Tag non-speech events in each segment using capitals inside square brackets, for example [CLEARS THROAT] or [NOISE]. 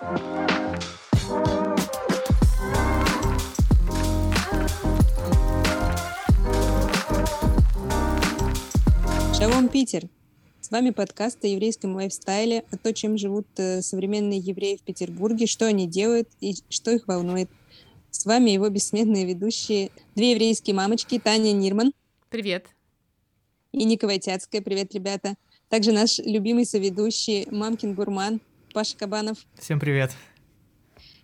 Шалом, Питер! С вами подкаст о еврейском лайфстайле, о том, чем живут э, современные евреи в Петербурге, что они делают и что их волнует. С вами его бессменные ведущие, две еврейские мамочки, Таня Нирман. Привет. И Ника Войтяцкая. Привет, ребята. Также наш любимый соведущий Мамкин Гурман Паша Кабанов. Всем привет.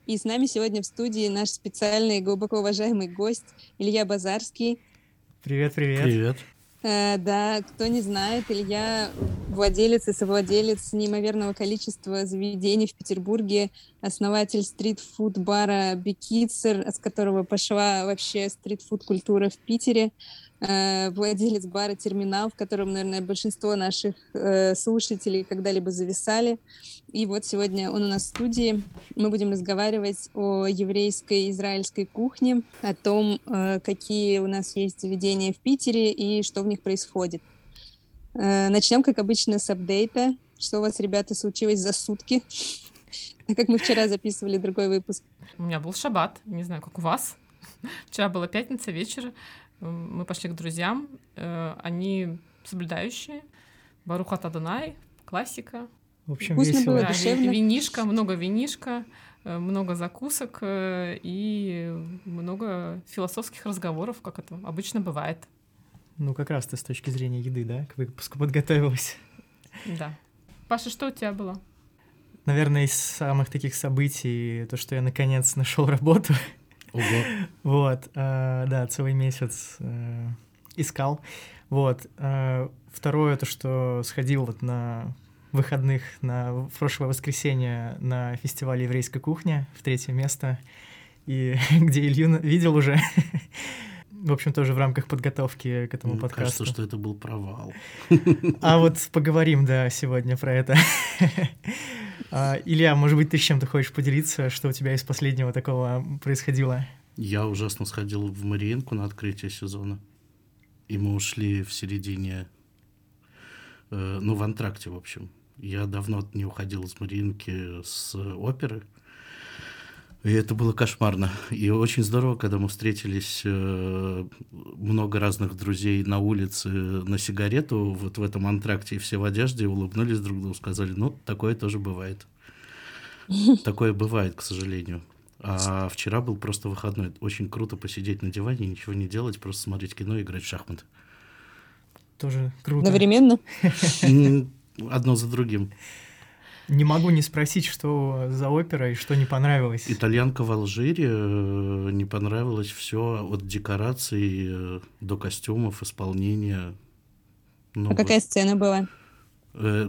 И с нами сегодня в студии наш специальный, глубоко уважаемый гость Илья Базарский. Привет, привет. Привет. Э, да, кто не знает, Илья владелец и совладелец неимоверного количества заведений в Петербурге, основатель стрит-фуд-бара Бикицер, с которого пошла вообще стрит-фуд-культура в Питере, владелец бара «Терминал», в котором, наверное, большинство наших э, слушателей когда-либо зависали. И вот сегодня он у нас в студии. Мы будем разговаривать о еврейской израильской кухне, о том, э, какие у нас есть заведения в Питере и что в них происходит. Э, начнем, как обычно, с апдейта. Что у вас, ребята, случилось за сутки? Так [LAUGHS] как мы вчера записывали другой выпуск. У меня был шаббат, не знаю, как у вас. [LAUGHS] Вчера была пятница, вечер. Мы пошли к друзьям. Э, они соблюдающие. Барухат Адонай, классика. В общем, Вкусно весело. было, Да, душевно. винишка, много винишка, э, много закусок э, и много философских разговоров, как это обычно бывает. Ну, как раз ты с точки зрения еды, да, к выпуску подготовилась. Да. Паша, что у тебя было? Наверное, из самых таких событий то, что я наконец нашел работу. Ого. Вот, э, да, целый месяц э, искал. Вот. э, Второе, то, что сходил вот на выходных на в прошлое воскресенье на фестиваль еврейской кухни в третье место, и [LAUGHS] где Илью видел уже. В общем, тоже в рамках подготовки к этому Мне подкасту. кажется, что это был провал. А вот поговорим, да, сегодня про это. А, Илья, может быть, ты с чем-то хочешь поделиться, что у тебя из последнего такого происходило? Я ужасно сходил в Мариинку на открытие сезона. И мы ушли в середине... э, ну, в антракте, в общем. Я давно не уходил из Мариинки с оперы. И это было кошмарно. И очень здорово, когда мы встретились э, много разных друзей на улице на сигарету, вот в этом антракте, и все в одежде, улыбнулись друг другу, сказали, ну, такое тоже бывает. Такое бывает, к сожалению. А вчера был просто выходной. Очень круто посидеть на диване, ничего не делать, просто смотреть кино и играть в шахматы. Тоже круто. Одновременно? Одно за другим. Не могу не спросить, что за опера и что не понравилось. Итальянка в Алжире э, не понравилось все от декораций э, до костюмов, исполнения. Ну, А какая сцена была? вот, э,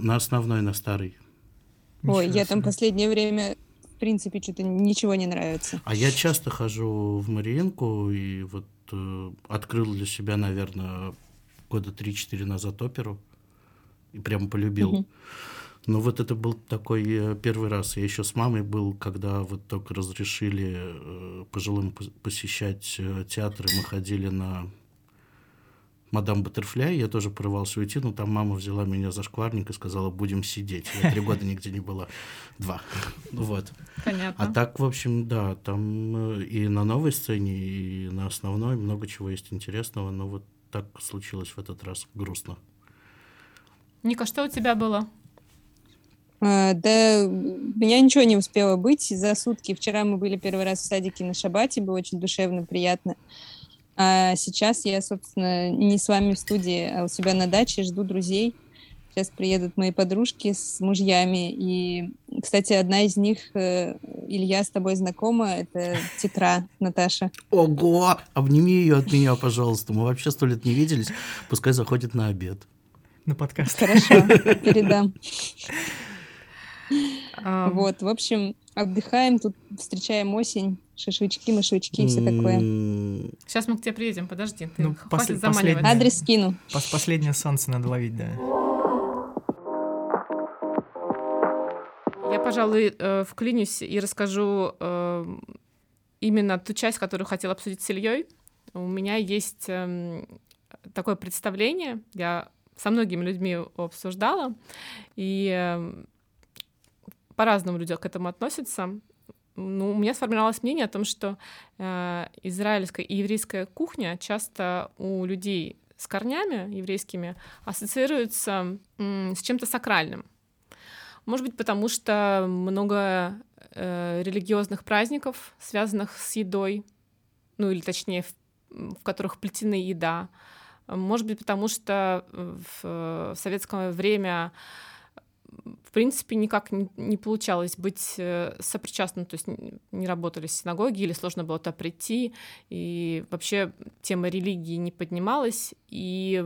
на основной, на старый. Ой, Ничего я там последнее время, в принципе, что-то ничего не нравится. А я часто хожу в Мариинку и вот э, открыл для себя, наверное, года 3-4 назад оперу и прям полюбил. Мгм. Но вот это был такой э, первый раз. Я еще с мамой был, когда вот только разрешили э, пожилым пос- посещать э, театры. Мы ходили на Мадам Баттерфляй. Я тоже порывался уйти, но там мама взяла меня за шкварник и сказала, будем сидеть. Я три года нигде не была. Два. Вот. Понятно. А так, в общем, да, там и на новой сцене, и на основной много чего есть интересного, но вот так случилось в этот раз грустно. Ника, что у тебя было? А, да, у меня ничего не успело быть за сутки. Вчера мы были первый раз в садике на шабате, было очень душевно, приятно. А сейчас я, собственно, не с вами в студии, а у себя на даче, жду друзей. Сейчас приедут мои подружки с мужьями. И, кстати, одна из них, э, Илья, с тобой знакома, это Тетра Наташа. Ого! Обними ее от меня, пожалуйста. Мы вообще сто лет не виделись. Пускай заходит на обед. На подкаст. Хорошо, передам. Вот, в общем, отдыхаем, тут встречаем осень, шашлычки, машвычки и все такое. Сейчас мы к тебе приедем, подожди. Ты Ну, хватит последний. Адрес скину. Пос- Последнее солнце надо ловить, да. Я, пожалуй, э, вклинюсь и расскажу э, именно ту часть, которую хотела обсудить с Ильей. У меня есть эм, такое представление, я со многими людьми обсуждала, и эм, по-разному люди к этому относятся. Ну, у меня сформировалось мнение о том, что э, израильская и еврейская кухня часто у людей с корнями еврейскими ассоциируется м, с чем-то сакральным. Может быть, потому что много э, религиозных праздников, связанных с едой, ну или точнее, в, в которых плетена еда. Может быть, потому что в, в советское время в принципе, никак не, получалось быть э, сопричастным, то есть не работали синагоги, или сложно было туда прийти, и вообще тема религии не поднималась, и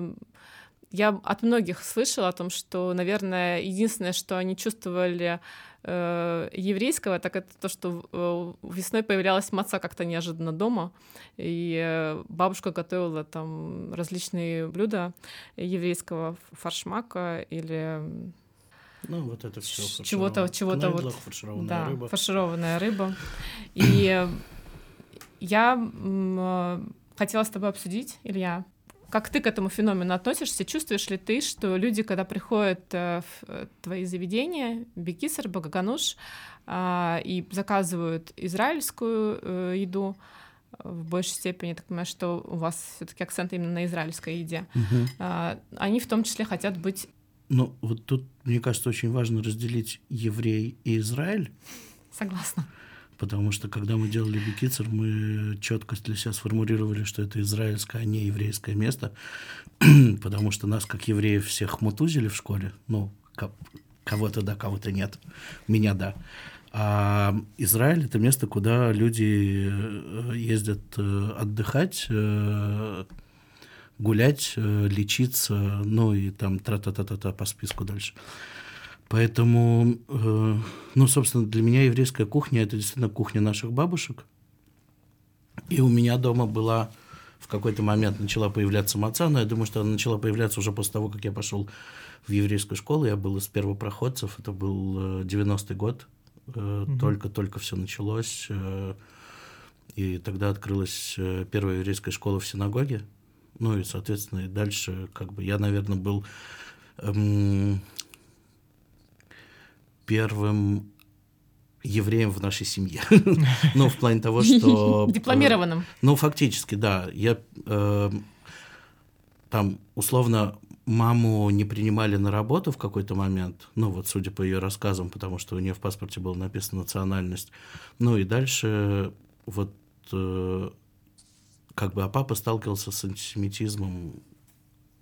я от многих слышала о том, что, наверное, единственное, что они чувствовали э, еврейского, так это то, что э, весной появлялась маца как-то неожиданно дома, и э, бабушка готовила там различные блюда еврейского фаршмака или ну, вот это все. Чего-то, чего-то вот. Фаршированная да, рыба. фаршированная рыба. [CLEARS THROAT] И я э, хотела с тобой обсудить, Илья, как ты к этому феномену относишься? Чувствуешь ли ты, что люди, когда приходят э, в э, твои заведения, Бекисер, Багагануш, и заказывают израильскую еду, в большей степени, я так понимаю, что у вас все-таки акцент именно на израильской еде. Угу. Они в том числе хотят быть ну, вот тут, мне кажется, очень важно разделить еврей и Израиль. Согласна. Потому что, когда мы делали Бекицер, мы четко для себя сформулировали, что это израильское, а не еврейское место. [CLEARS THROAT] потому что нас, как евреев, всех мутузили в школе. Ну, кого-то да, кого-то нет. Меня да. А Израиль — это место, куда люди э, ездят э, отдыхать, э, гулять, э, лечиться, ну и там тра-та-та-та-та по списку дальше. Поэтому, э, ну, собственно, для меня еврейская кухня – это действительно кухня наших бабушек. И у меня дома была в какой-то момент начала появляться маца, но я думаю, что она начала появляться уже после того, как я пошел в еврейскую школу. Я был из первопроходцев, это был 90-й э, год, mm-hmm. только-только все началось. И тогда открылась первая еврейская школа в синагоге. Ну и, соответственно, и дальше, как бы, я, наверное, был эм, первым евреем в нашей семье. [LAUGHS] ну, в плане того, что... [LAUGHS] Э, Дипломированным. Ну, фактически, да. Я эм, там, условно, маму не принимали на работу в какой-то момент, ну вот судя по ее рассказам, потому что у нее в паспорте было написано национальность. Ну и дальше вот э, как бы, а папа сталкивался с антисемитизмом.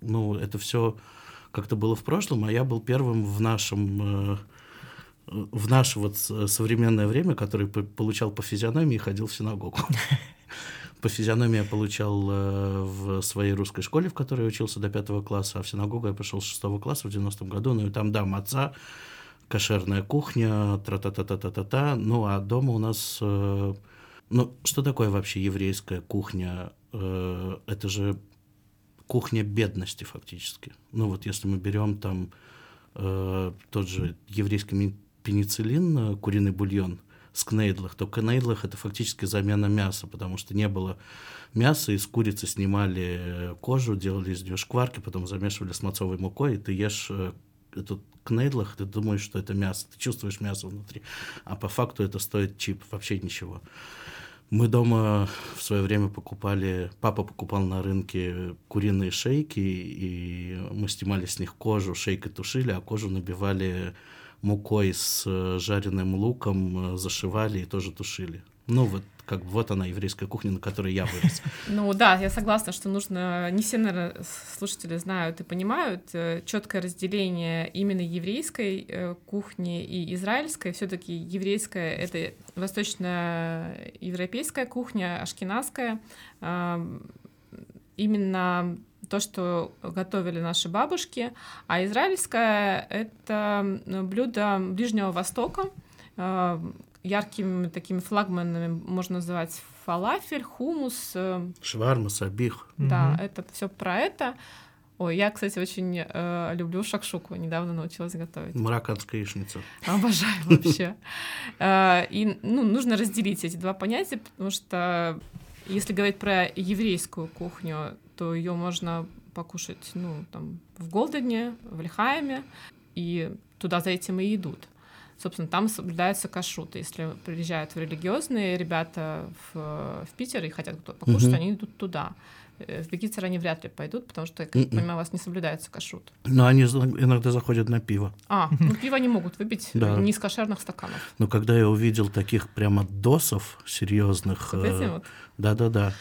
Ну, это все как-то было в прошлом, а я был первым в нашем э, в наше вот современное время, который получал по физиономии и ходил в синагогу. [LAUGHS] По физиономии я получал э, в своей русской школе, в которой я учился до пятого класса, а в синагогу я пошел с шестого класса в 90-м году. Ну и там, да, маца, кошерная кухня, тра-та-та-та-та-та-та. Ну а дома у нас э, ну, что такое вообще еврейская кухня? Э, это же кухня бедности фактически. Ну вот если мы берем там э, тот же еврейский пенициллин, э, куриный бульон с кнейдлах, то кнейдлах это фактически замена мяса, потому что не было мяса, из курицы снимали кожу, делали из нее шкварки, потом замешивали с мацовой мукой, и ты ешь этот кнейдлах, ты думаешь, что это мясо, ты чувствуешь мясо внутри, а по факту это стоит чип, вообще ничего. Мы дома в свое время покупали, папа покупал на рынке куриные шейки, и мы снимали с них кожу, шейкой тушили, а кожу набивали мукой с жареным луком, э, зашивали и тоже тушили. Ну вот как бы вот она, еврейская кухня, на которой я вырос. [LAUGHS] Ну да, я согласна, что нужно, не все, наверное, слушатели знают и понимают, э, четкое разделение именно еврейской э, кухни и израильской. все таки еврейская — это восточноевропейская кухня, ашкенадская. Именно то, что готовили наши бабушки, а израильская — это блюдо Ближнего Востока, яркими такими флагманами можно называть фалафель, хумус. Э, Шварма, сабих. Да, mm-hmm. это все про это. Ой, я, кстати, очень э, люблю шакшуку, недавно научилась готовить. Марокканская яичница. Обожаю вообще. Э, и ну, нужно разделить эти два понятия, потому что если говорить про еврейскую кухню, то ее можно покушать ну, там, в Голдене, в Лихайме, и туда за этим и идут. Собственно, там соблюдается кашрут. Если приезжают религиозные ребята в, в Питер и хотят покушать, угу. они идут туда. Э, в Бекицер они вряд ли пойдут, потому что, как я понимаю, у вас не соблюдается кашрут. Но они иногда заходят на пиво. А, ну пиво не могут выпить да. не из кошерных стаканов. Но когда я увидел таких прямо досов серьезных, вот. да-да-да,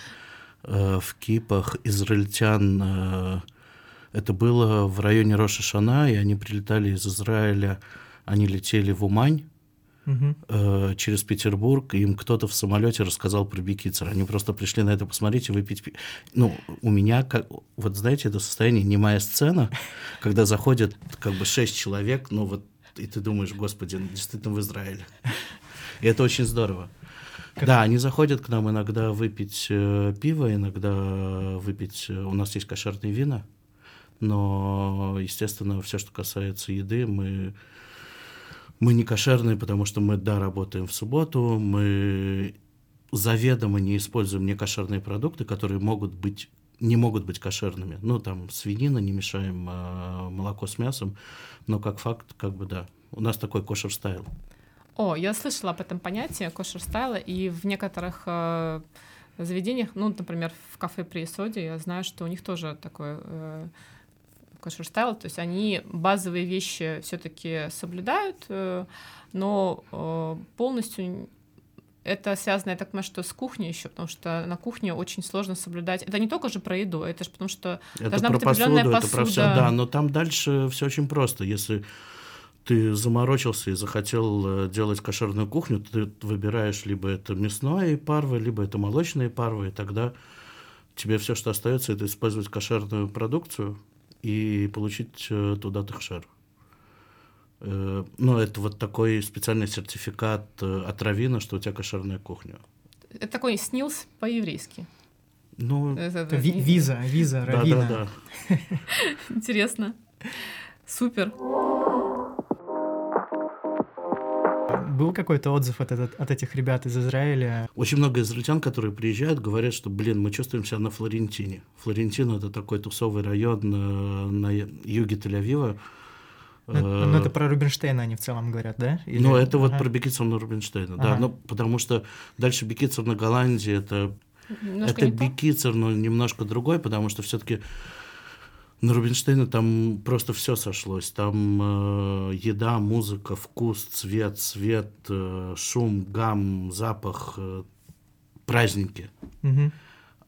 э, в кипах израильтян, э, это было в районе Роша Шана, и они прилетали из Израиля, они летели в Умань, э, через Петербург, им кто-то в самолете рассказал про Бикицер. Они просто пришли на это посмотреть и выпить. Ну, у меня, как, вот знаете, это состояние немая сцена, [LAUGHS] когда заходят как бы шесть человек, ну вот, и ты думаешь, господи, ну, действительно в Израиле. И это очень здорово. Как... Да, они заходят к нам иногда выпить э, пиво, иногда выпить... Э, у нас есть кошерные вина, но, естественно, все, что касается еды, мы мы не кошерные, потому что мы, да, работаем в субботу, мы заведомо не используем некошерные продукты, которые могут быть не могут быть кошерными. Ну, там, свинина, не мешаем э, молоко с мясом, но как факт, как бы, да. У нас такой кошер-стайл. О, я слышала об этом понятии кошер-стайла, и в некоторых э, заведениях, ну, например, в кафе при Исоде, я знаю, что у них тоже такое э, кошер стайл, то есть они базовые вещи все-таки соблюдают, э, но э, полностью это связано, я так понимаю, что с кухней еще, потому что на кухне очень сложно соблюдать. Это не только же про еду, это же потому что это должна быть посуду, определенная посуда. Это про все, да, но там дальше все очень просто. Если ты заморочился и захотел э, делать кошерную кухню, ты выбираешь либо это мясное парвы, либо это молочные парвы, и тогда тебе все, что остается, это использовать кошерную продукцию, и получить э, туда тахшер. Э, ну, это вот такой специальный сертификат э, от Равина, что у тебя кошерная кухня. Это такой снилс по-еврейски. Ну, это, это ви- виза, виза Равина. Да, да, [LAUGHS] да. Интересно. Супер. Был какой-то отзыв от, от, от этих ребят из Израиля? Очень много израильтян, которые приезжают, говорят, что, блин, мы чувствуем себя на Флорентине. Флорентина — это такой тусовый район на, на юге Тель-Авива. Но, но ну, это про Рубинштейна они в целом говорят, да? Или... Ну, это ага. вот про Бекетсона Рубинштейна, ага. да. Ну, потому что дальше Бекетсов на Голландии — это, это Бекетсов, но немножко другой, потому что все-таки на Рубинштейна там просто все сошлось. Там э, еда, музыка, вкус, цвет, свет, э, шум, гам, запах, э, праздники. Угу.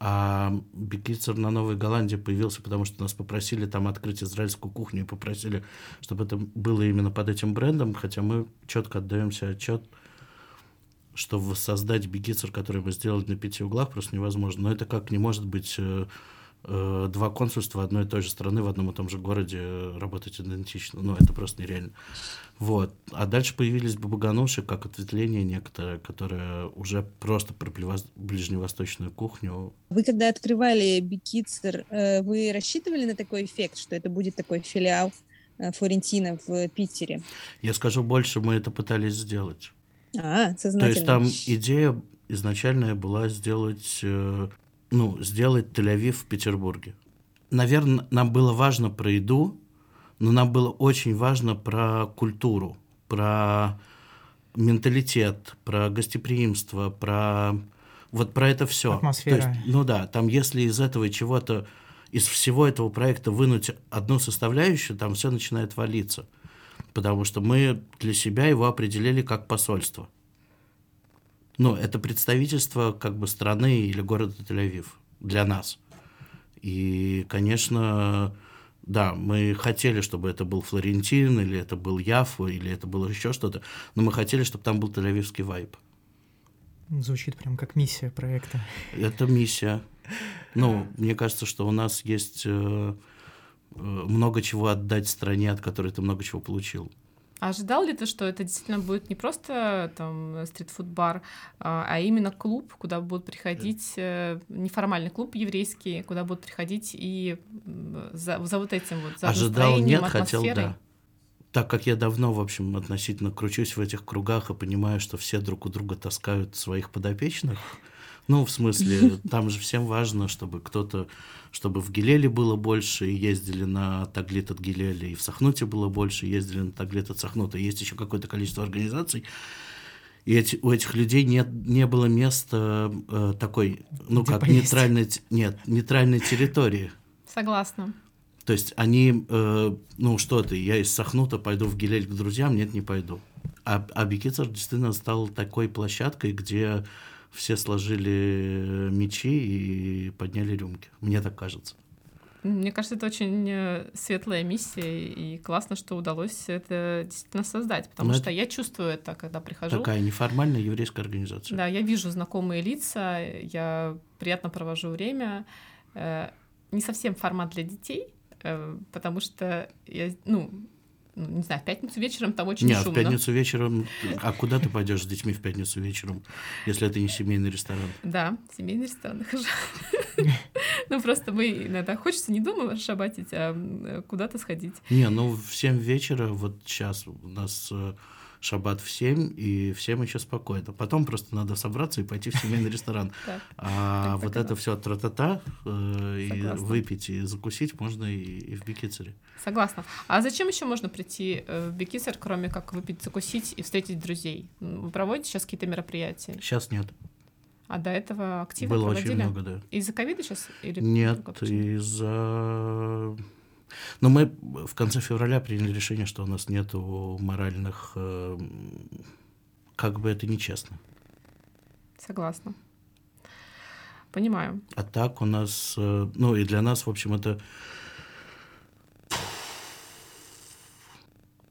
А Бекицер на Новой Голландии появился, потому что нас попросили там открыть израильскую кухню и попросили, чтобы это было именно под этим брендом, хотя мы четко отдаемся отчет, что воссоздать Бекицер, который мы сделали на пяти углах, просто невозможно. Но это как не может быть э, Э, два консульства одной и той же страны в одном и том же городе работать идентично. Ну, это просто нереально. Вот. А дальше появились бабагануши, как ответвление некоторое, которое уже просто про ближневосточную кухню. Вы когда открывали Бикицер, э, вы рассчитывали на такой эффект, что это будет такой филиал э, Флорентина в Питере? Я скажу больше, мы это пытались сделать. А, сознательно. То есть там идея изначальная была сделать ну, сделать Тель-Авив в Петербурге. Наверное, нам было важно про еду, но нам было очень важно про культуру, про менталитет, про гостеприимство, про вот про это все. Атмосфера. То есть, ну да, там если из этого чего-то, из всего этого проекта вынуть одну составляющую, там все начинает валиться. Потому что мы для себя его определили как посольство ну, это представительство как бы страны или города Тель-Авив для нас. И, конечно, да, мы хотели, чтобы это был Флорентин, или это был Яфу, или это было еще что-то, но мы хотели, чтобы там был тель-авивский вайб. Звучит прям как миссия проекта. Это миссия. Ну, мне кажется, что у нас есть э, э, много чего отдать стране, от которой ты много чего получил. А ожидал ли ты, что это действительно будет не просто там стритфуд-бар, а, а именно клуб, куда будут приходить, э, неформальный клуб еврейский, куда будут приходить и за, за вот этим вот, за Ожидал, нет, хотел, да. Так как я давно, в общем, относительно кручусь в этих кругах и понимаю, что все друг у друга таскают своих подопечных, Ну, в смысле, [LAUGHS] там же всем важно, чтобы кто-то, чтобы в Гилеле было больше, и ездили на Таглит от Гилеля, и в Сахнуте было больше, и ездили на Таглит от Сахнута. Есть еще какое-то количество организаций, и эти, у этих людей нет, не было места э, такой, ну, Где как поесть. нейтральной, нет, нейтральной территории. Согласна. То есть они, э, ну что ты, я из Сахнута пойду в Гилель к друзьям, нет, не пойду. А, а Бикицер действительно стал такой площадкой, где все сложили мечи и подняли рюмки. Мне так кажется. Мне кажется, это очень э, светлая миссия, и классно, что удалось это действительно создать, потому Ну, что это- я чувствую это, когда прихожу. Такая неформальная еврейская организация. Да, я вижу знакомые лица, я приятно провожу время. Э, Не совсем формат для детей, э, потому что я, ну, не знаю, в пятницу вечером там очень Нет, в шумно. пятницу вечером. А куда ты пойдешь с детьми в пятницу вечером, если это не семейный ресторан? Да, семейный ресторан [LAUGHS] хожу. Ну, просто мы иногда хочется не дома шабатить, а куда-то сходить. Не, ну в 7 вечера, вот сейчас у нас э, шаббат в 7, и всем еще спокойно. Потом просто надо собраться и пойти в семейный ресторан. [LAUGHS] А вот это все тра-та-та, э, выпить, и закусить можно и, в Бикицере. Согласна. А зачем еще можно прийти э, в Бикисер, кроме как выпить, закусить и встретить друзей? Вы проводите сейчас какие-то мероприятия? Сейчас нет. А до этого активно Было проводили? очень много, да. Из-за ковида сейчас? Или Нет, из-за... Но мы в конце февраля приняли решение, что у нас нету моральных... э, Как бы это нечестно. Согласна. Понимаю. А так у нас, э, ну и для нас, в общем, это,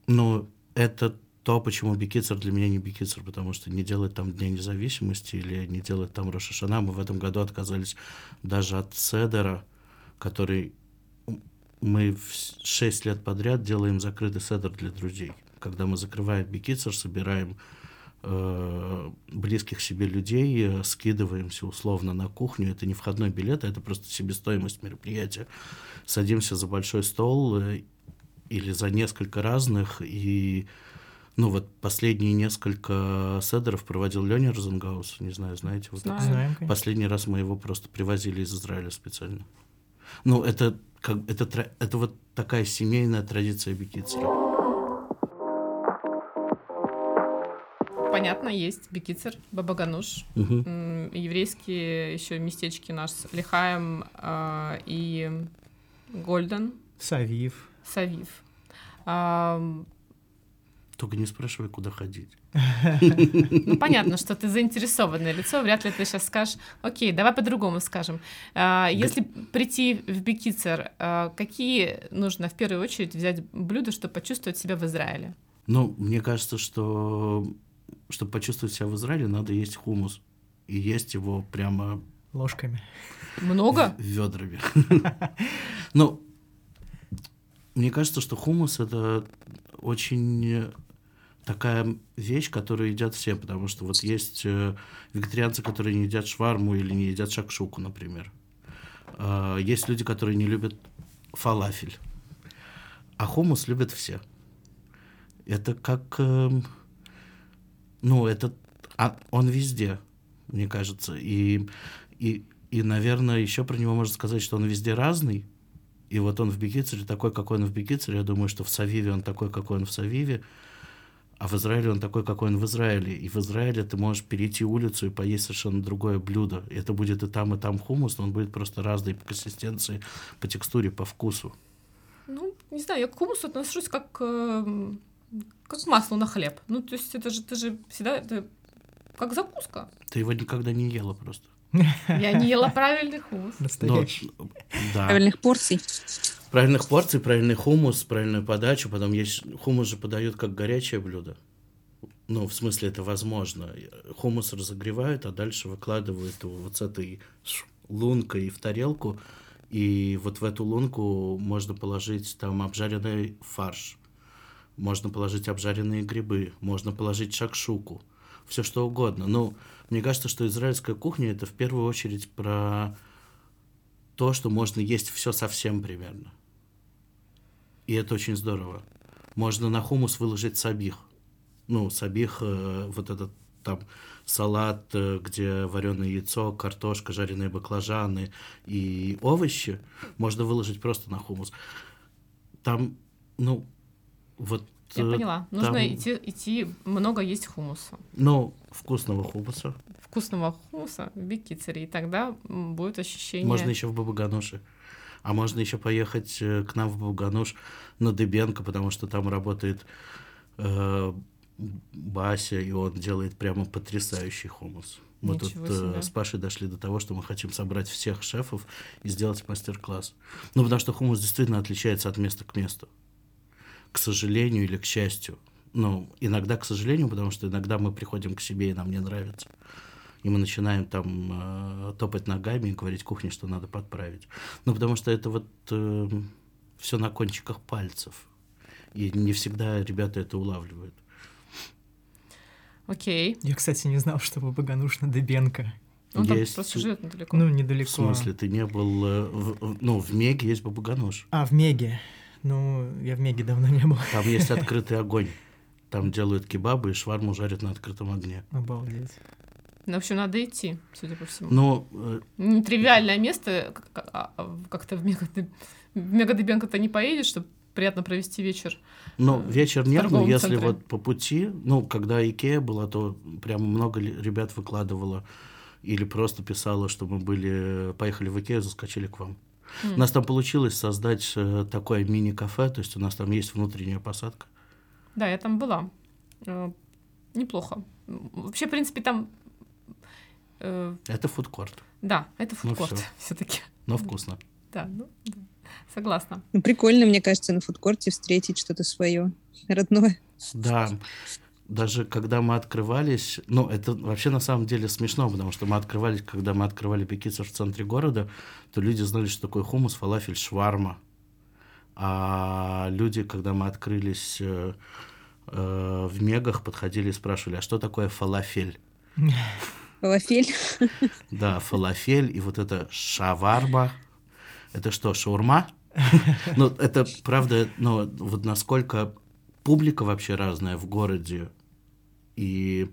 ну, это то, почему Бикицер для меня не Бикицер, потому что не делать там Дня независимости или не делать там Рошашана. Мы в этом году отказались даже от Седера, который мы в 6 лет подряд делаем закрытый седер для друзей. Когда мы закрываем Бикицер, собираем э, близких себе людей, э, скидываемся условно на кухню. Это не входной билет, а это просто себестоимость мероприятия. Садимся за большой стол э, или за несколько разных, и ну вот последние несколько седеров проводил Леня Розенгаус, не знаю, знаете, вот Знаю. Знаем. Последний раз мы его просто привозили из Израиля специально. Ну, это, как, это, это вот такая семейная традиция Бикицера. Понятно, есть Бекицер, Бабагануш, м, еврейские еще местечки наш Лихаем а, и Гольден, Савив. Савив. Только не спрашивай, куда ходить. [LAUGHS] Ну, понятно, [LAUGHS] что ты заинтересованное лицо, вряд ли ты сейчас скажешь, окей, давай по-другому скажем. А, Если прийти в Бекицер, а, какие нужно в первую очередь взять блюда, чтобы почувствовать себя в Израиле? Ну, мне кажется, что чтобы почувствовать себя в Израиле, надо есть хумус. И есть его прямо Ложками. Много? в- ведрами. [LAUGHS] Ну, мне кажется, что хумус это очень такая вещь, которую едят все, потому что вот есть э, вегетарианцы, которые не едят шварму или не едят шакшуку, например. А, Есть люди, которые не любят фалафель. А хумус любят все. Это как... эм, Ну, это... а, Он везде, мне кажется. И, и, и, наверное, еще про него можно сказать, что он везде разный. И вот он в Бекицере такой, какой он в Бекицере. Я думаю, что в Савиве он такой, какой он в Савиве. А в Израиле он такой, какой он в Израиле. И в Израиле ты можешь перейти улицу и поесть совершенно другое блюдо. Это будет и там, и там хумус, но он будет просто разный по консистенции, по текстуре, по вкусу. Ну, не знаю, я к хумусу отношусь как, эм, как к маслу на хлеб. Ну, то есть это же, это же всегда это как закуска. Ты его никогда не ела просто. Я не ела правильный хумус. Но- да. Правильных порций. Правильных порций, правильный хумус, правильную подачу. Потом есть хумус же подают как горячее блюдо. Ну, в смысле, это возможно. Хумус разогревают, а дальше выкладывают его вот с этой лункой в тарелку. И вот в эту лунку можно положить там обжаренный фарш. Можно положить обжаренные грибы. Можно положить шакшуку. Все что угодно. Ну, мне кажется, что израильская кухня это в первую очередь про то, что можно есть все совсем примерно. И это очень здорово. Можно на хумус выложить сабих. Ну, сабих, э, вот этот там салат, э, где вареное яйцо, картошка, жареные баклажаны и овощи, можно выложить просто на хумус. Там, ну, вот... Я э, поняла. Нужно там, идти, идти много есть хумуса. Ну, вкусного хумуса. Вкусного хумуса в бикицере, и тогда будет ощущение... Можно еще в Бабагануши. А можно еще поехать э, к нам в Бабагануш на Дыбенко, потому что там работает э, Бася, и он делает прямо потрясающий хумус. Мы тут Ничего э, себе. с Пашей дошли до того, что мы хотим собрать всех шефов и сделать мастер-класс. Ну, потому что хумус действительно отличается от места к месту. К сожалению или к счастью. Ну, иногда к сожалению, потому что иногда мы приходим к себе, и нам не нравится. И мы начинаем там э, топать ногами и говорить кухне, что надо подправить. Ну, потому что это вот все на кончиках пальцев. И не всегда ребята это улавливают. Окей. Я, кстати, не знал, что Бабагануш на Дыбенко. Он там Есть- просто живет недалеко. Ну, В недалеко. смысле, ты не был... э, в- в- ну, в Меге есть Бабагануш. А, в Меге. Ну, я в Меге давно не был. Там есть [LAUGHS] открытый огонь. Там делают кебабы и шварму жарят на открытом огне. Обалдеть. Ну, в общем, надо идти, судя по всему. Ну, э, Нетривиальное место, а- а как-то в Мега- в Мегадыбенко ты не поедешь, чтобы приятно провести вечер. ну, Э, вечер нет, но если центре. вот по пути, ну, когда Икея была, то прям много ребят выкладывало или просто писало, что мы были, поехали в Икею, заскочили к вам. У нас там получилось создать э, такое мини-кафе, то есть у нас там есть внутренняя посадка. Да, я там была. Э, Неплохо. Вообще, в принципе, там... э, Это фудкорт, Да, это Ну фудкорт всё. все-таки. но вкусно. Да, ну, да. согласна. Ну, прикольно, мне кажется, на фудкорте встретить что-то свое родное. Да, даже когда мы открывались, ну, это вообще на самом деле смешно, потому что мы открывались, когда мы открывали пекицер в центре города, то люди знали, что такое хумус, фалафель, шварма. А люди, когда мы открылись э, э, в Мегах, подходили и спрашивали, а что такое фалафель? Фалафель. Да, фалафель и вот это шаварма. Это что, шаурма? Ну, это правда, но вот насколько публика вообще разная в городе, и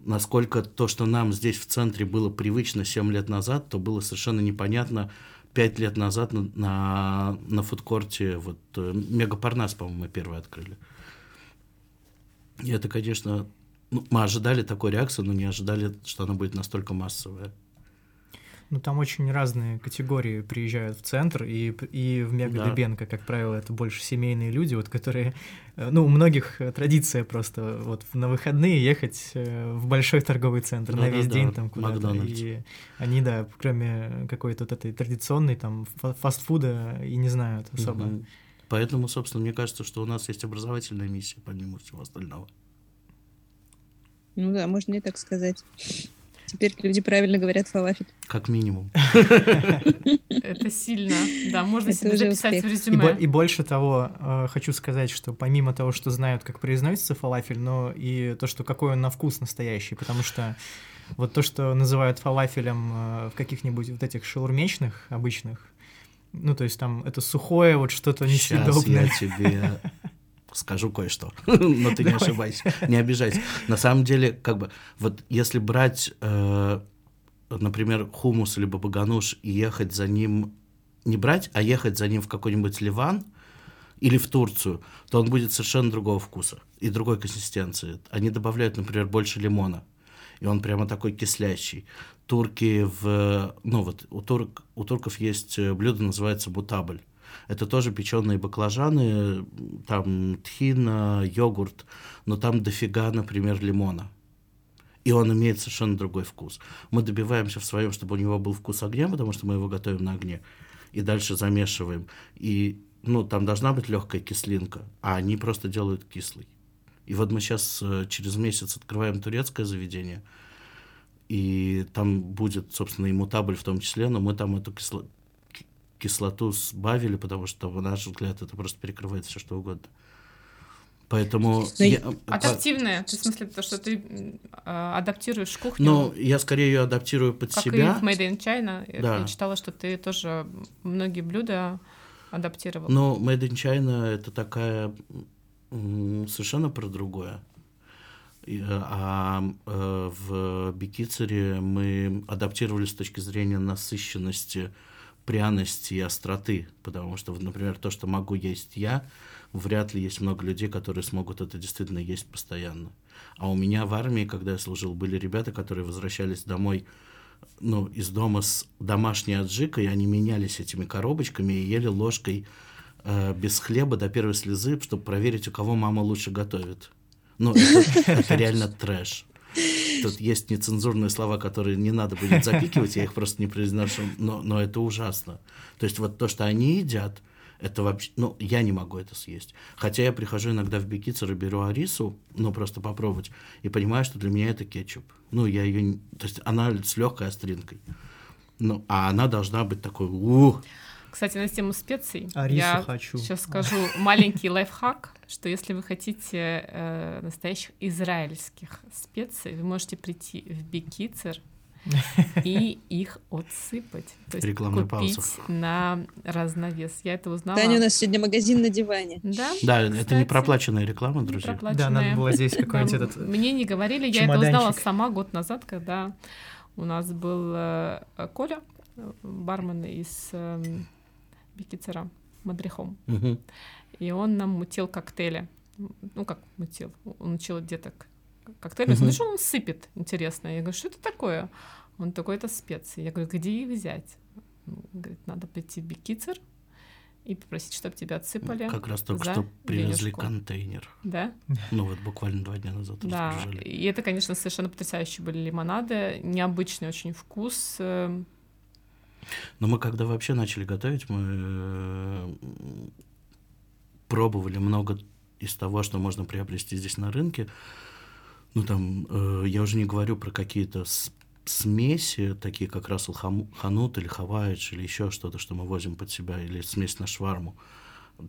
насколько то, что нам здесь в центре было привычно 7 лет назад, то было совершенно непонятно 5 лет назад на, на, на фудкорте, вот э, Мегапарнас, по-моему, мы первые открыли. И это, конечно, ну, мы ожидали такой реакции, но не ожидали, что она будет настолько массовая. Ну, там очень разные категории приезжают в центр, и, и в Мега Да. Как правило, это больше семейные люди, вот которые... э, Ну, у многих традиция просто вот на выходные ехать э, в большой торговый центр на весь Да-да-да, день там куда-то. Макдональдс. И они, да, кроме какой-то вот этой традиционной там фа- фастфуда и не знают особо. Мгм. Поэтому, собственно, мне кажется, что у нас есть образовательная миссия, помимо всего остального. Ну да, можно и так сказать. Теперь люди правильно говорят фалафель. Как минимум. Это сильно. Да, можно себе уже записать в И, резюме. и больше того, э, хочу сказать, что помимо того, что знают, как произносится фалафель, но и то, что какой он на вкус настоящий, потому что вот то, что называют фалафелем э, в каких-нибудь вот этих шаурмечных обычных, ну, то есть там это сухое, вот что-то Сейчас несъедобное. я тебе скажу кое-что, [LAUGHS] но ты не ошибайся, не обижайся. На самом деле, как бы, вот если брать, э, например, хумус или бабагануш и ехать за ним, не брать, а ехать за ним в какой-нибудь Ливан или в Турцию, то он будет совершенно другого вкуса и другой консистенции. Они добавляют, например, больше лимона, и он прямо такой кислящий. Турки в... Ну вот, у, турк, у турков есть э, блюдо, называется бутабль. Это тоже печеные баклажаны, там тхина, йогурт, но там дофига, например, лимона. И он имеет совершенно другой вкус. Мы добиваемся в своем, чтобы у него был вкус огня, потому что мы его готовим на огне. И дальше замешиваем. И ну, там должна быть легкая кислинка, а они просто делают кислый. И вот мы сейчас через месяц открываем турецкое заведение, и там будет, собственно, и мутабль в том числе, но мы там эту кисло- ки- кислоту сбавили, потому что, на наш взгляд, это просто перекрывает все что угодно. Поэтому... Ну, я- Адаптивная. Ты, в смысле, то, что ты а, адаптируешь кухню, Ну, я скорее ее адаптирую под как себя. и в Made in China. Да. Я читала, что ты тоже многие блюда адаптировал. Но Made in China это такая совершенно про другое. А э, в Бикицере мы адаптировали с точки зрения насыщенности, пряности и остроты, потому что, например, то, что могу есть я, вряд ли есть много людей, которые смогут это действительно есть постоянно. А у меня в армии, когда я служил, были ребята, которые возвращались домой ну, из дома с домашней аджикой, они менялись этими коробочками и ели ложкой э, без хлеба до первой слезы, чтобы проверить, у кого мама лучше готовит. Ну, это, это [LAUGHS] реально трэш. Тут есть нецензурные слова, которые не надо будет запикивать, я их просто не произношу, но, но это ужасно. То есть вот то, что они едят, это вообще, ну, я не могу это съесть. Хотя я прихожу иногда в Бекицер и беру арису, ну, просто попробовать, и понимаю, что для меня это кетчуп. Ну, я ее, то есть она с легкой остринкой. Ну, а она должна быть такой, ух, кстати, на тему специй. Арису я хочу. сейчас скажу маленький лайфхак, что если вы хотите э, настоящих израильских специй, вы можете прийти в Бикицер и их отсыпать. То есть Рекламная купить пауза. на разновес. Я это узнала. Таня, у нас сегодня магазин на диване. Да? Да, это не Кстати, проплаченная реклама, друзья. Да, надо проплаченная. было здесь какой-нибудь Да, этот... Мне не говорили, я это узнала сама год назад, когда у нас был э, Коля, э, бармен из э, Бикицера, Мадрихом. И он нам мутил коктейли. Ну, как мутил? Он учил деток коктейли. Мгм. Смотришь, он сыпет, интересно. Я говорю, что это такое? Он такой, это специи. Я говорю, где их взять? Он говорит, надо прийти в Бикицер и попросить, чтобы тебя отсыпали. Как раз только что привезли денежку. контейнер. Да? Ну вот буквально два дня назад Да, разгружали. и это, конечно, совершенно потрясающие были лимонады, необычный очень вкус. Но мы когда вообще начали готовить, мы э, пробовали много из того, что можно приобрести здесь на рынке. Ну там, э, я уже не говорю про какие-то смеси, такие как Рассел Ханут или Хавайдж или еще что-то, что мы возим под себя, или смесь на шварму.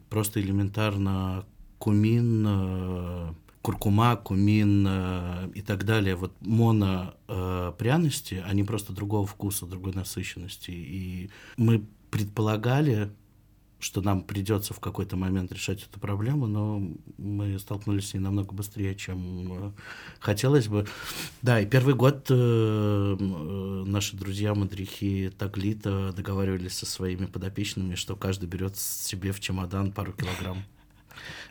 Просто элементарно кумин, э, куркума, кумин э, и так далее. Вот моно э, они просто другого вкуса, другой насыщенности. И мы предполагали, что нам придется в какой-то момент решать эту проблему, но мы столкнулись с ней намного быстрее, чем э, хотелось бы. Да, и первый год э, э, наши друзья мадрихи Таглита договаривались со своими подопечными, что каждый берет себе в чемодан пару килограмм.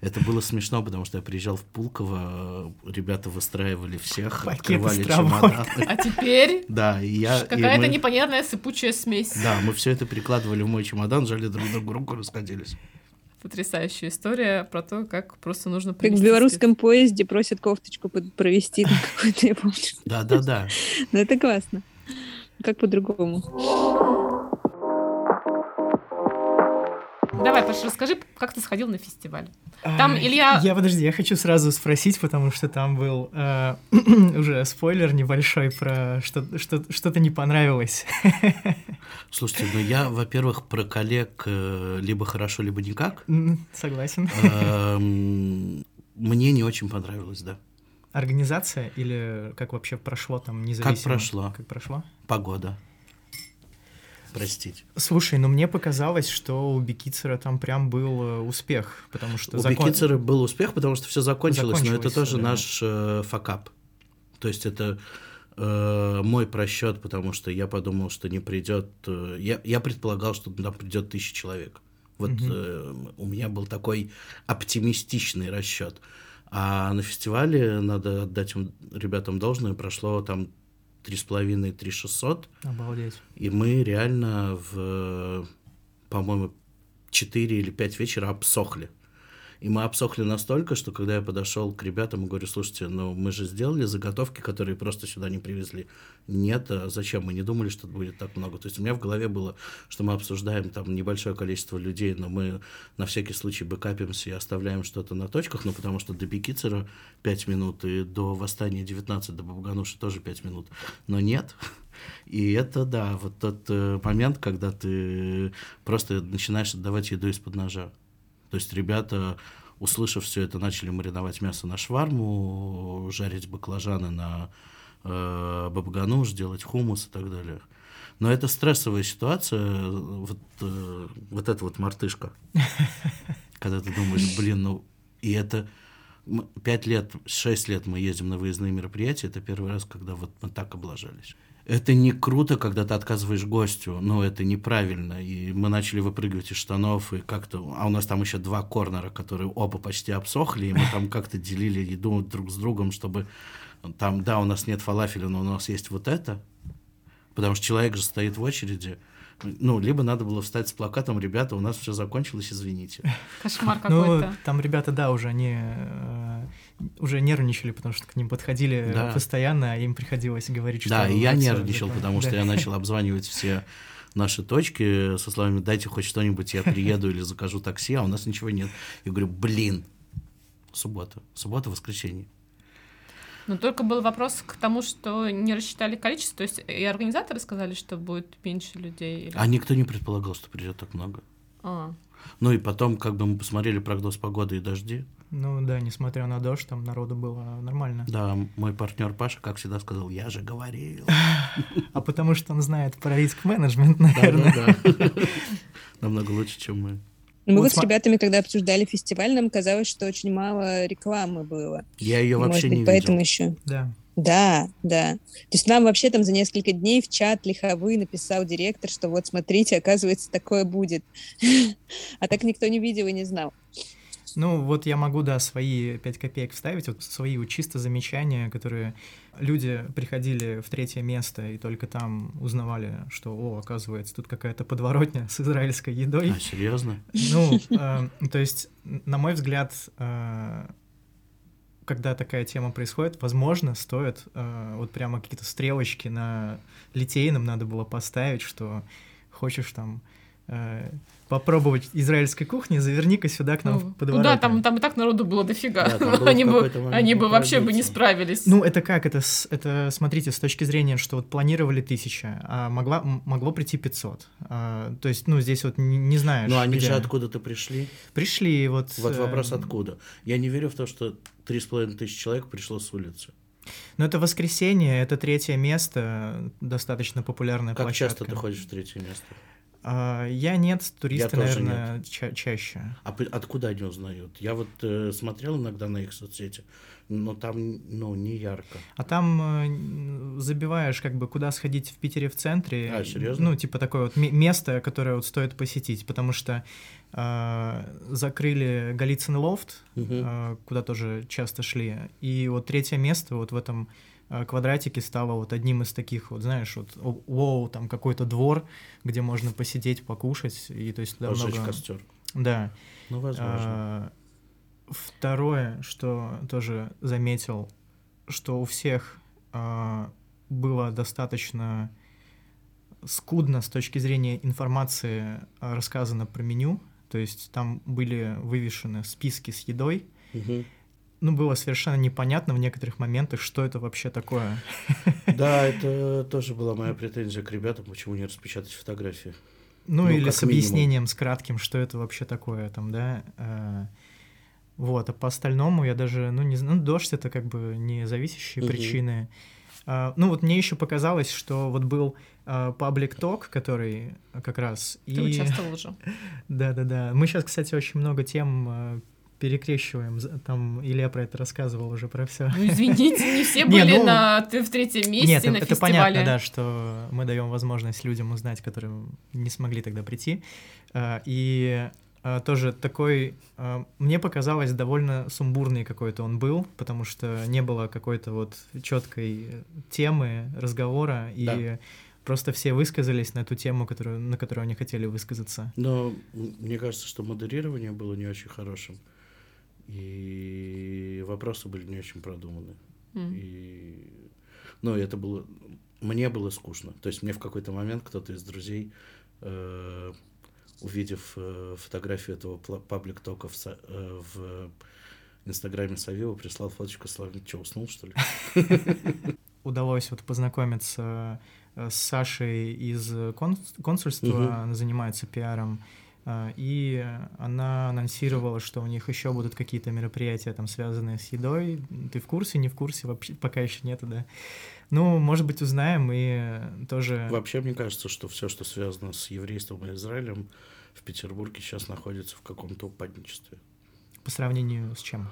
Это было смешно, потому что я приезжал в Пулково, ребята выстраивали всех, Пакеты открывали чемоданы. А теперь Да, и я... и какая-то непонятная сыпучая смесь. Да, мы все это перекладывали в мой чемодан, жали друг другу руку, расходились. Потрясающая история про то, как просто нужно Как в белорусском поезде просят кофточку провести там какую-то, я помню. Да-да-да. Но это классно. Как по-другому? Давай, Паша, расскажи, как ты сходил на фестиваль. Там А, Илья- Я, подожди, я хочу сразу спросить, потому что там был э, [CLEARS THROAT] уже спойлер небольшой про что- что- что-то не понравилось. [LAUGHS] Слушайте, ну я, во-первых, про коллег э, либо хорошо, либо никак. Согласен. Эм, Мне не очень понравилось, да. Организация или как вообще прошло там независимо? прошло? Как прошло? Погода. Простите. Слушай, ну мне показалось, что у Бекицера там прям был э, успех, потому что У закон- Бекицера был успех, потому что все закончилось, но это Закончилось тоже да. наш э, факап. То есть это э, мой просчет, потому что я подумал, что не придет. э, я, я предполагал, что туда придет тысяча человек. Вот Мгм. э, у меня был такой оптимистичный расчет. А на фестивале, надо отдать им, ребятам должное, прошло там три с половиной, три шестьсот. Обалдеть. И мы реально в, по-моему, 4 или 5 вечера обсохли. И мы обсохли настолько, что когда я подошел к ребятам и говорю, слушайте, ну мы же сделали заготовки, которые просто сюда не привезли. Нет, а зачем? Мы не думали, что будет так много. То есть у меня в голове было, что мы обсуждаем там небольшое количество людей, но мы на всякий случай бэкапимся и оставляем что-то на точках, ну потому что до Бекицера 5 минут и до Восстания 19, до Бабгануши тоже 5 минут. Но нет, и это, да, вот тот э, момент, когда ты просто начинаешь отдавать еду из-под ножа. То есть ребята, услышав все это, начали мариновать мясо на шварму, жарить баклажаны на э, бабгануш, делать хумус и так далее. Но это стрессовая ситуация, вот, э, вот эта вот мартышка. [LAUGHS] Когда ты думаешь, блин, ну и это пять лет, шесть лет мы ездим на выездные мероприятия, это первый раз, когда вот мы так облажались. Это не круто, когда ты отказываешь гостю, но это неправильно. И мы начали выпрыгивать из штанов, и как-то... А у нас там еще два корнера, которые оба почти обсохли, и мы там как-то делили еду друг с другом, чтобы... Там, да, у нас нет фалафеля, но у нас есть вот это, потому что человек же стоит в очереди, ну, либо надо было встать с плакатом, ребята, у нас все закончилось, извините. [LAUGHS] Кошмар ну, какой-то. Ну, там ребята, да, уже они э, уже нервничали, потому что к ним подходили да. постоянно, а им приходилось говорить, что... Да, и я нервничал, потому [LAUGHS] что я начал [LAUGHS] обзванивать все наши точки со словами «дайте хоть что-нибудь, я приеду или закажу такси», а у нас ничего нет. Я говорю, блин, суббота, суббота, воскресенье. Но только был вопрос к тому, что не рассчитали количество. То есть и организаторы сказали, что будет меньше людей. Или... А никто не предполагал, что придет так много. А. Ну и потом, как бы мы посмотрели прогноз погоды и дожди. Ну да, несмотря на дождь, там народу было нормально. Да, мой партнер Паша, как всегда, сказал, я же говорил. А потому что он знает про риск-менеджмент, наверное. Намного лучше, чем мы. Мы вот, с ребятами, когда обсуждали фестиваль, нам казалось, что очень мало рекламы было. Я ее вообще быть, не поэтому видел. еще. Да. Да, да. То есть нам вообще там за несколько дней в чат лиховый написал директор, что вот смотрите, оказывается, такое будет. [LAUGHS] А так никто не видел и не знал. Ну, вот я могу, да, свои пять копеек вставить, вот свои вот чисто замечания, которые люди приходили в третье место и только там узнавали, что, о, оказывается, тут какая-то подворотня с израильской едой. А, серьезно? Ну, э, то есть, на мой взгляд, э, когда такая тема происходит, возможно, стоит э, вот прямо какие-то стрелочки на литейном надо было поставить, что хочешь там попробовать израильской кухни, заверни-ка сюда к нам ну, в подворотню. Ну да, там, там и так народу было дофига. Да, [LAUGHS] они бы, они бы вообще бы не справились. Ну, это как? Это, это, смотрите, с точки зрения, что вот планировали тысяча, а могла, могло прийти 500. А, то есть, ну, здесь вот не, не знаешь. Ну, они где... же откуда-то пришли. Пришли, вот... Вот вопрос э... откуда. Я не верю в то, что три с половиной тысячи человек пришло с улицы. Ну, это воскресенье, это третье место, достаточно популярная как площадка. Как часто ты ходишь в третье место? А, я нет, туристы, я наверное, нет. Ча- чаще. А откуда они узнают? Я вот э, смотрел иногда на их соцсети, но там, ну, не ярко. А там э, забиваешь, как бы, куда сходить в Питере в центре. А, серьезно? Ну, типа такое вот место, которое вот стоит посетить, потому что э, закрыли Голицын лофт, угу. э, куда тоже часто шли, и вот третье место вот в этом квадратики стало вот одним из таких вот, знаешь, вот, воу, там какой-то двор, где можно посидеть, покушать, и то есть Разжечь много... костер. Да. Ну, возможно. А, второе, что тоже заметил, что у всех а, было достаточно скудно с точки зрения информации а, рассказано про меню, то есть там были вывешены списки с едой, угу ну, было совершенно непонятно в некоторых моментах, что это вообще такое. [LAUGHS] Да, [LAUGHS] это тоже была моя претензия к ребятам, почему не распечатать фотографии. Ну, ну или с объяснением, с кратким, что это вообще такое там, да. Э, вот, а по остальному я даже, ну, не знаю, ну, дождь это как бы не зависящие угу. причины. А, ну, вот мне еще показалось, что вот был паблик uh, ток, который как раз... Ты и... часто лжу. [LAUGHS] Да-да-да. Мы сейчас, кстати, очень много тем uh, перекрещиваем. Там Илья про это рассказывал уже про все. Ну, извините, не все [LAUGHS] были ну, на ты в третьем месте нет, на это фестивале. понятно, да, что мы даем возможность людям узнать, которые не смогли тогда прийти. А, и а, тоже такой, а, мне показалось, довольно сумбурный какой-то он был, потому что не было какой-то вот четкой темы разговора, и да. просто все высказались на эту тему, которую, на которую они хотели высказаться. Но мне кажется, что модерирование было не очень хорошим. И вопросы были не очень продуманы. Mm. И... Ну, это было... Мне было скучно. То есть мне в какой-то момент кто-то из друзей, э, увидев э, фотографию этого паблик-тока в, э, в Инстаграме Савива, прислал фоточку с что, уснул, что ли? [LAUGHS] Удалось вот познакомиться э, с Сашей из консульства, она занимается пиаром. А, и она анонсировала, что у них еще будут какие-то мероприятия, там, связанные с едой. Ты в курсе, не в курсе? Вообще пока еще нету, да? Ну, может быть, узнаем и тоже... Вообще, мне кажется, что все, что связано с еврейством и Израилем, в Петербурге сейчас находится в каком-то упадничестве. По сравнению с чем?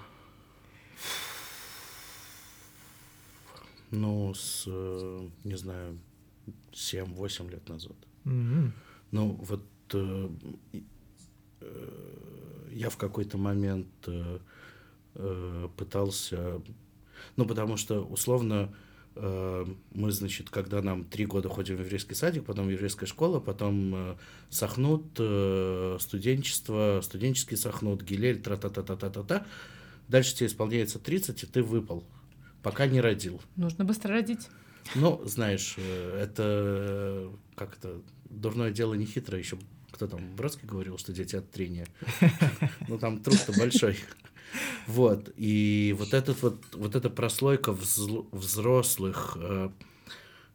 Ну, с, э, не знаю, 7-8 лет назад. М. Ну, вот э, э, я в какой-то момент э, э, пытался... Ну, потому что, условно, э, мы, значит, когда нам три года ходим в еврейский садик, потом еврейская школа, потом э, сахнут, э, студенчество, студенческий сахнут, гилель, тра-та-та-та-та-та-та. Дальше тебе исполняется 30, и ты выпал, пока не родил. Нужно быстро родить. Ну, знаешь, это как это дурное дело не хитро. Еще кто там Бродский говорил, что дети от трения. [LAUGHS] Ну там труд-то большой. Вот. И вот этот вот, вот эта прослойка взрослых, э,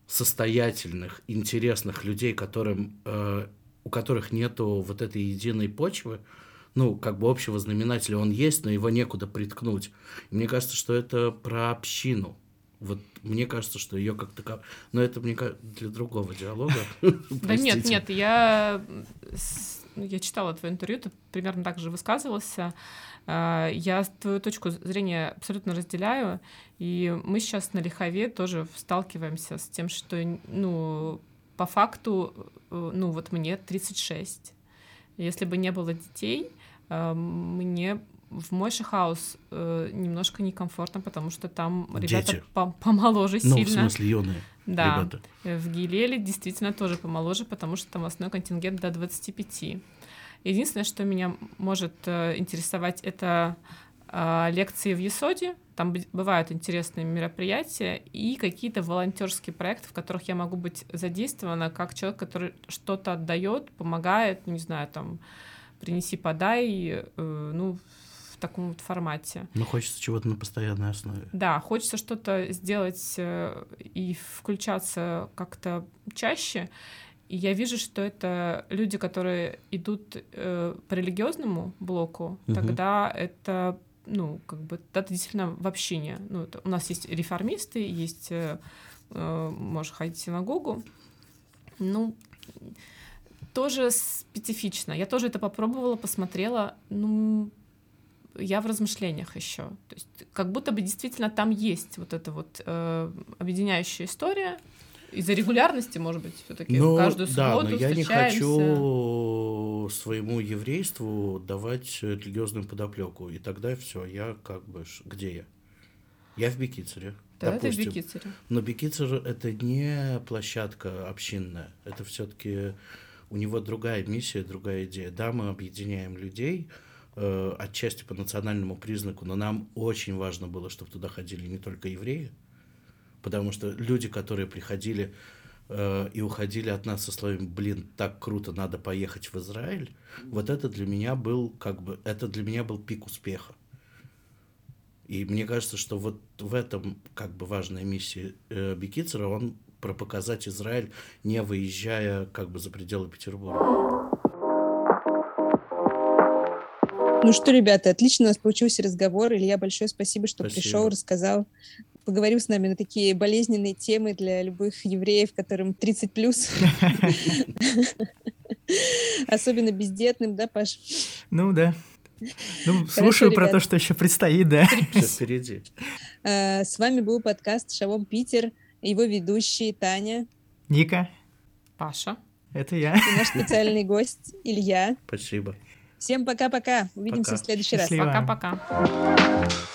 состоятельных, интересных людей, которым, э, у которых нету вот этой единой почвы, ну, как бы общего знаменателя он есть, но его некуда приткнуть. И мне кажется, что это про общину. Вот мне кажется, что ее как таково... Но это, мне кажется, для другого диалога. [LAUGHS] Да нет, нет, я, ну, я читала твое интервью, ты примерно так же высказывался. А, Я твою точку зрения абсолютно разделяю, и мы сейчас на Лихове тоже сталкиваемся с тем, что, ну, по факту, э, ну, вот мне 36. Если бы не было детей, э, мне в Мойши Хаус э, немножко некомфортно, потому что там ребята Дети. по- помоложе Ну, в сильно. смысле, юные Да. ребята. Э, В Гилеле действительно тоже помоложе, потому что там основной контингент до 25. Единственное, что меня может э, интересовать, это э, лекции в ЕСОДе. Там бывают интересные мероприятия и какие-то волонтерские проекты, в которых я могу быть задействована как человек, который что-то отдает, помогает, ну, не знаю, там принеси, подай, э, ну, в таком вот формате. Но хочется чего-то на постоянной основе. Да, хочется что-то сделать э, и включаться как-то чаще. И я вижу, что это люди, которые идут э, по религиозному блоку, Мгм. тогда это, ну, как бы, это действительно в общине. Ну, это- у нас есть реформисты, есть, э, э, можешь ходить в синагогу. Ну, тоже специфично. Я тоже это попробовала, посмотрела. Ну, я в размышлениях еще. То есть, как будто бы действительно там есть вот эта вот э, объединяющая история. Из-за регулярности, может быть, все-таки Ну, каждую да, субботу но я не хочу своему еврейству давать религиозную подоплеку. И тогда все, я как бы... Где я? Я в Бекицере. Да, это в допустим. Бекицере. Но Бекицер это не площадка общинная. Это все-таки у него другая миссия, другая идея. Да, мы объединяем людей, э, отчасти по национальному признаку, но нам очень важно было, чтобы туда ходили не только евреи, потому что люди, которые приходили э, и уходили от нас со словами «блин, так круто, надо поехать в Израиль», вот это для меня был как бы, это для меня был пик успеха. И мне кажется, что вот в этом как бы важная миссия э, Бекицера, он про показать Израиль, не выезжая как бы за пределы Петербурга. Ну что, ребята, отлично у нас получился разговор. Илья, большое спасибо, что Спасибо. пришел, рассказал, поговорил с нами на такие болезненные темы для любых евреев, которым 30 плюс. [LAUGHS] Особенно бездетным, да, Паш? Ну да. Ну, слушаю про то, что еще предстоит, да. Все впереди. Э, С вами был подкаст «Шалом Питер», его ведущие Таня Ника, Паша. это я. и наш специальный гость Илья. Спасибо. Всем пока-пока. Увидимся Пока. в следующий раз. Счастливо. Пока-пока.